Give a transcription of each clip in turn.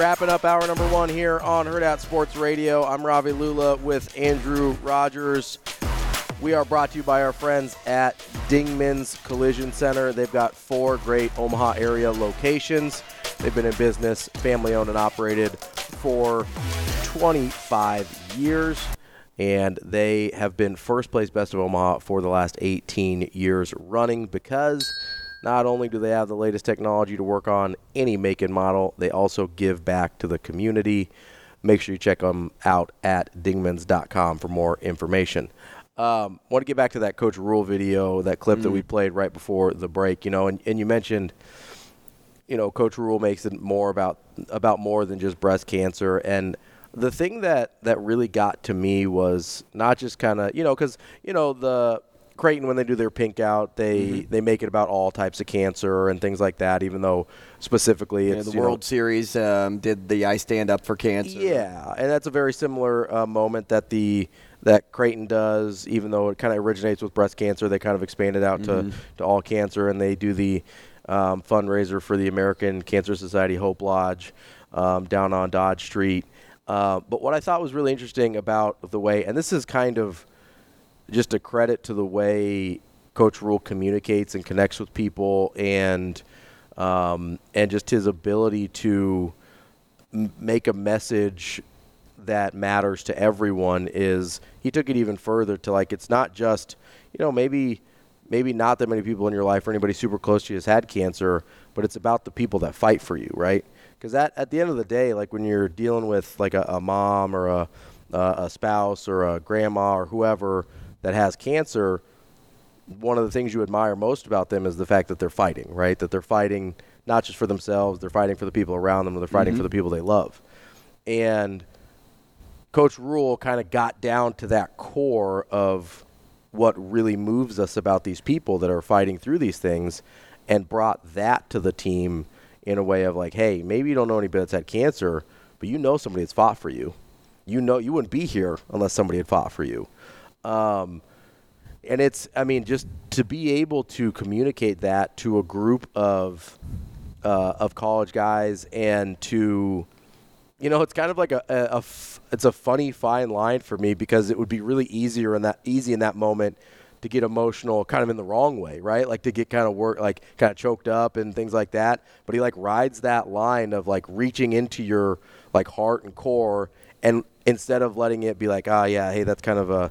Wrapping up hour number one here on Hurrdat Sports Radio. I'm Ravi Lulla with Andrew Rogers. We are brought to you by our friends at Dingman's Collision Center. They've got four great Omaha area locations. They've been in business, family owned and operated for 25 years and they have been first place best of Omaha for the last 18 years running because not only do they have the latest technology to work on any make and model, they also give back to the community. Make sure you check them out at dingmans.com for more information. Um, want to get back to that Coach Rhule video, that clip that we played right before the break. You know, and, and you mentioned, you know, Coach Rhule makes it more about about more than just breast cancer. And the thing that that really got to me was not just kind of you know because you know the Creighton when they do their pink out they they make it about all types of cancer and things like that even though specifically Yeah, the you know, World Series um, did the I Stand Up for Cancer. yeah, and that's a very similar uh, moment that the that Creighton does, even though it kind of originates with breast cancer. They kind of expand it out to, to all cancer, and they do the um, fundraiser for the American Cancer Society Hope Lodge um, down on Dodge Street. Uh, but what I thought was really interesting about the way, and this is kind of just a credit to the way Coach Rhule communicates and connects with people, and um, and just his ability to m- make a message that matters to everyone is he took it even further to like it's not just you know maybe maybe not that many people in your life or anybody super close to you has had cancer but it's about the people that fight for you right? Because that at the end of the day like when you're dealing with like a, a mom or a, a a spouse or a grandma or whoever that has cancer one of the things you admire most about them is the fact that they're fighting, right? That they're fighting not just for themselves, they're fighting for the people around them, they're fighting for mm-hmm. the people they love. And Coach Rhule kind of got down to that core of what really moves us about these people that are fighting through these things and brought that to the team in a way of like, hey, maybe you don't know anybody that's had cancer, but you know somebody that's fought for you. You know you wouldn't be here unless somebody had fought for you. Um, and it's i mean just to be able to communicate that to a group of uh, of college guys and to you know it's kind of like a, a, a f- it's a funny fine line for me because it would be really easier in that easy in that moment to get emotional kind of in the wrong way right? Like to get kind of work like kind of choked up and things like that. But he like rides that line of like reaching into your like heart and core and instead of letting it be like ah yeah hey that's kind of a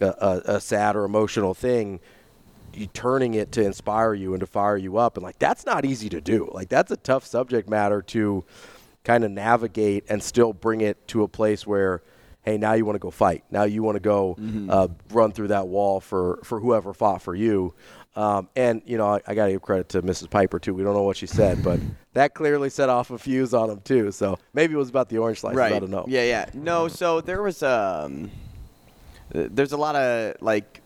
a, a, sad or emotional thing you turning it to inspire you and to fire you up and like that's not easy to do like that's a tough subject matter to kind of navigate and still bring it to a place where hey now you want to go fight now you want to go uh, run through that wall for for whoever fought for you um, and you know I, I got to give credit to Mrs. Piper too. We don't know what she said, but that clearly set off a fuse on him too. So maybe it was about the orange slices. right. I don't know. Yeah, yeah. No, so there was um, there's a lot of like,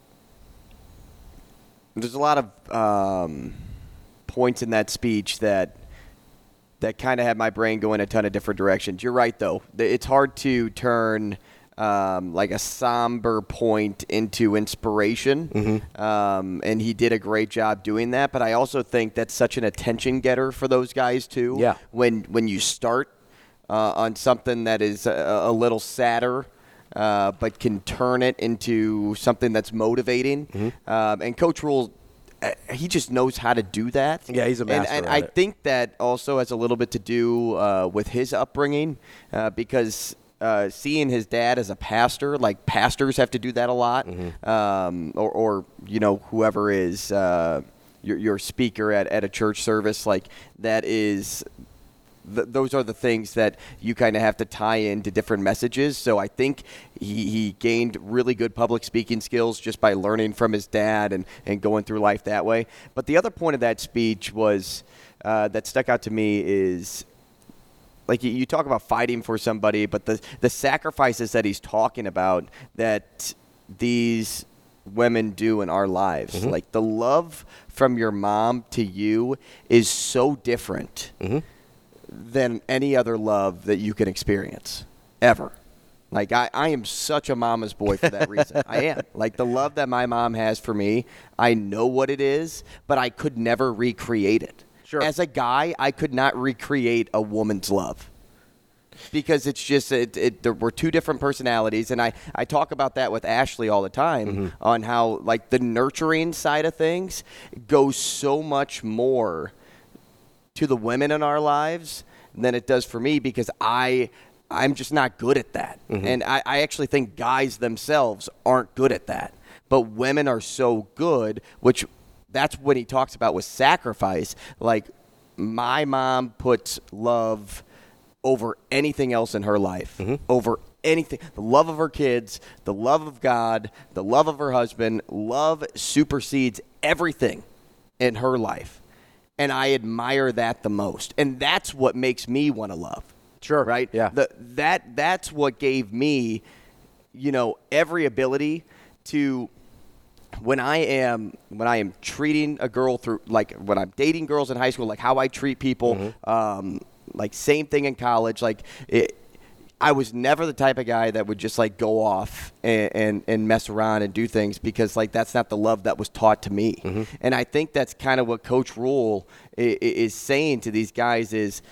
there's a lot of um, points in that speech that that kind of had my brain going a ton of different directions. You're right though. It's hard to turn um, like a somber point into inspiration, um, and he did a great job doing that. But I also think that's such an attention getter for those guys too. Yeah. When when you start uh, on something that is a, a little sadder. Uh, but can turn it into something that's motivating. Um, and Coach Rhule uh, he just knows how to do that. Yeah, he's a And- master And, at I it. think that also has a little bit to do uh, with his upbringing, uh, because uh, seeing his dad as a pastor, like pastors have to do that a lot, Mm-hmm. um, or, or you know whoever is uh, your your speaker at, at a church service, like that is th- those are the things that you kind of have to tie into different messages. So I think he, he gained really good public speaking skills just by learning from his dad and, and going through life that way. But the other point of that speech was uh, that stuck out to me is like you, talk about fighting for somebody, but the the sacrifices that he's talking about that these women do in our lives, like the love from your mom to you is so different than any other love that you can experience ever. Like I, I am such a mama's boy for that reason. I am. Like the love that my mom has for me, I know what it is, but I could never recreate it. Sure. As a guy, I could not recreate a woman's love because it's just it, it, there were two different personalities and I, I talk about that with ashley all the time mm-hmm. on how like the nurturing side of things goes so much more to the women in our lives than it does for me because i i'm just not good at that mm-hmm. and I, I actually think guys themselves aren't good at that but women are so good which that's what he talks about with sacrifice like my mom puts love over anything else in her life, mm-hmm. over anything. The love of her kids, the love of God, the love of her husband. Love supersedes everything in her life. And I admire that the most. And that's what makes me want to love. Sure. Right? Yeah. The, that that's what gave me, you know, every ability to when I am when I am treating a girl through like when I'm dating girls in high school, like how I treat people, um, like same thing in college. Like it, I was never the type of guy that would just like go off and, and, and mess around and do things because like that's not the love that was taught to me. Mm-hmm. And I think that's kind of what Coach Rhule is, is saying to these guys is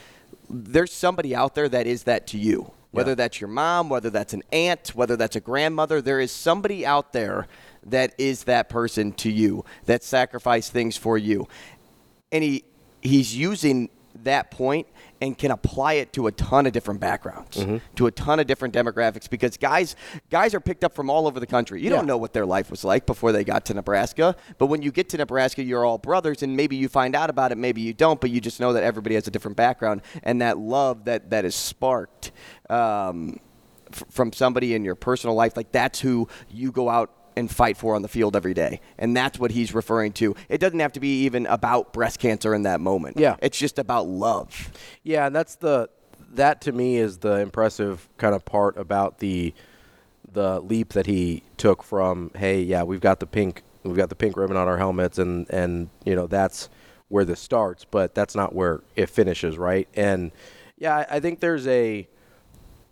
there's somebody out there that is that to you. Whether that's your mom, whether that's an aunt, whether that's a grandmother, there is somebody out there that is that person to you that sacrificed things for you. And he he's using that point and can apply it to a ton of different backgrounds, to a ton of different demographics because guys guys are picked up from all over the country. You Yeah. don't know what their life was like before they got to Nebraska, but when you get to Nebraska, you're all brothers and maybe you find out about it, maybe you don't, but you just know that everybody has a different background and that love that that is sparked um, f- from somebody in your personal life, like that's who you go out and fight for on the field every day. And that's what he's referring to. It doesn't have to be even about breast cancer in that moment. Yeah. It's just about love. Yeah, and that's the that to me is the impressive kind of part about the the leap that he took from hey, yeah, we've got the pink we've got the pink ribbon on our helmets and and you know that's where this starts, but that's not where it finishes, right? And yeah, I, I think there's a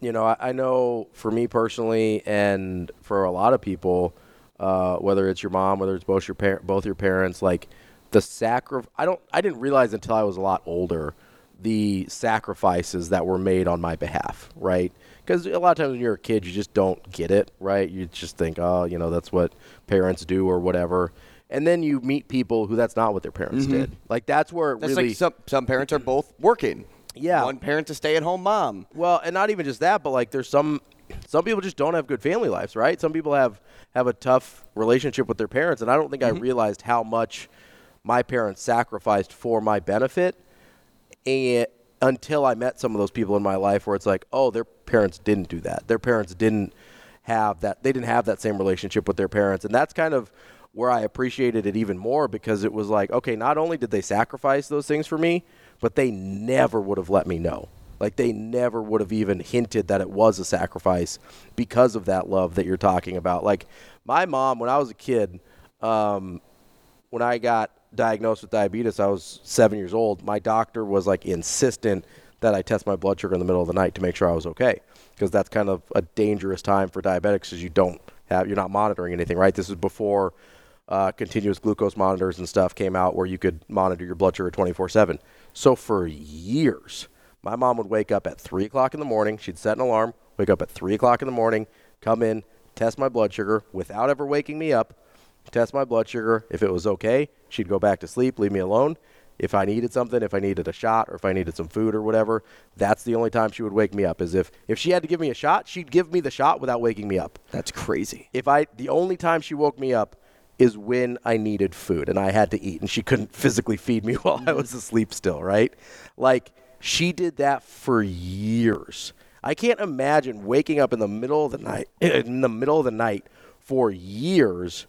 you know, I, I know for me personally, and for a lot of people, uh, whether it's your mom, whether it's both your par- both your parents, like the sacri- I don't, I didn't realize until I was a lot older the sacrifices that were made on my behalf, right? Because a lot of times when you're a kid, you just don't get it, right? You just think, oh, you know, that's what parents do or whatever. And then you meet people who that's not what their parents did. Like that's where it That's really like some, some parents are both working. Yeah. One parent's a stay at home mom. Well, and not even just that, but like there's some some people just don't have good family lives, right? Some people have have a tough relationship with their parents, and I don't think I mm-hmm. realized how much my parents sacrificed for my benefit and until I met some of those people in my life where it's like, oh, their parents didn't do that. Their parents didn't have that they didn't have that same relationship with their parents. And that's kind of where I appreciated it even more because it was like, okay, not only did they sacrifice those things for me, but they never would have let me know. Like they never would have even hinted that it was a sacrifice because of that love that you're talking about. Like my mom, when I was a kid, um, when I got diagnosed with diabetes, I was seven years old. My doctor was like insistent that I test my blood sugar in the middle of the night to make sure I was okay, because that's kind of a dangerous time for diabetics because you don't have you're not monitoring anything, right? This is before uh, continuous glucose monitors and stuff came out where you could monitor your blood sugar 24/7. So for years, my mom would wake up at three o'clock in the morning. She'd set an alarm, wake up at three o'clock in the morning, come in, test my blood sugar without ever waking me up test my blood sugar. If it was okay, she'd go back to sleep, leave me alone. If I needed something, if I needed a shot or if I needed some food or whatever, that's the only time she would wake me up. Is if if she had to give me a shot, she'd give me the shot without waking me up. That's crazy. If I the only time she woke me up is when I needed food and I had to eat and she couldn't physically feed me while I was asleep still, right? Like she did that for years. I can't imagine waking up in the middle of the night eh, eh, in the middle of the night for years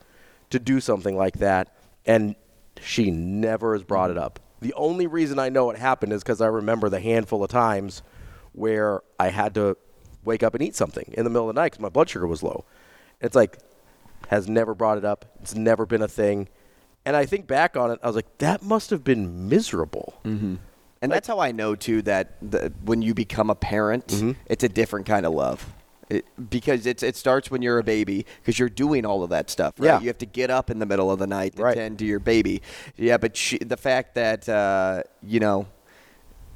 to do something like that and she never has brought it up. The only reason I know it happened is because I remember the handful of times where I had to wake up and eat something in the middle of the night because my blood sugar was low. It's like, has never brought it up. It's never been a thing. And I think back on it, I was like, that must have been miserable. Mm-hmm. And that's how I know too that the, when you become a parent, it's a different kind of love. It, because it's it starts when you're a baby because you're doing all of that stuff. Right? Yeah. You have to get up in the middle of the night to Right. tend to your baby. Yeah, but she, the fact that uh, you know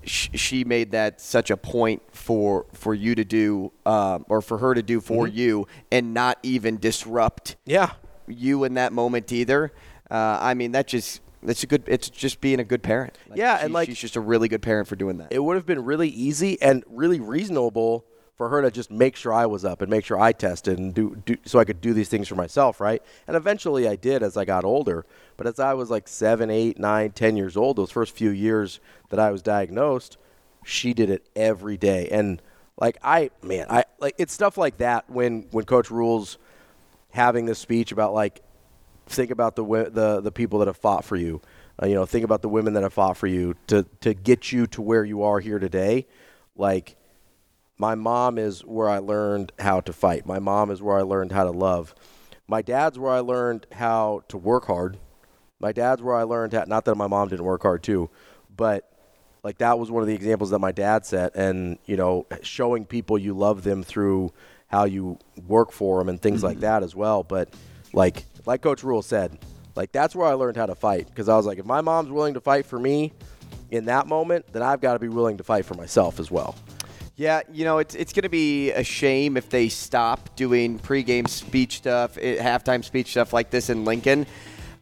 sh- she made that such a point for for you to do um, or for her to do for Mm-hmm. you and not even disrupt Yeah. you in that moment either. Uh, I mean, that just that's a good. It's just being a good parent. Yeah, and like- she's just a really good parent for doing that. It would have been really easy and really reasonable for her to just make sure I was up and make sure I tested and do, do so I could do these things for myself, right? And eventually I did as I got older. But as I was like seven, eight, nine, ten years old, those first few years that I was diagnosed, she did it every day. And like I, man, I like it's stuff like that when when Coach Rhule's having this speech about like think about the the the people that have fought for you. Uh, you know, think about the women that have fought for you to to get you to where you are here today. Like my mom is where I learned how to fight. My mom is where I learned how to love. My dad's where I learned how to work hard. My dad's where I learned how, not that my mom didn't work hard too, but like that was one of the examples that my dad set and you know showing people you love them through how you work for them and things like that as well but like like coach Rhule said like that's where i learned how to fight because i was like if my mom's willing to fight for me in that moment then i've got to be willing to fight for myself as well Yeah, you know, it's it's going to be a shame if they stop doing pregame speech stuff, eh, halftime speech stuff like this in Lincoln.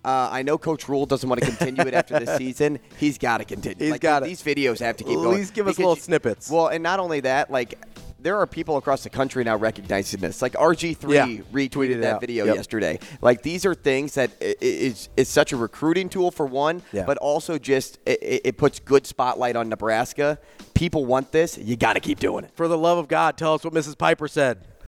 Uh, I know Coach Rhule doesn't want to continue it after the season. He's got to continue. He's like, gotta- These videos have to keep At going. least give us Because little snippets. Well, and not only that, like there are people across the country now recognizing this. Like RG3 Yeah, retweeted that out. video Yep. yesterday. Like these are things that is is such a recruiting tool for one, Yeah. but also just it, it it puts good spotlight on Nebraska. People want this. You got to keep doing it. for the love of god tell us what mrs piper said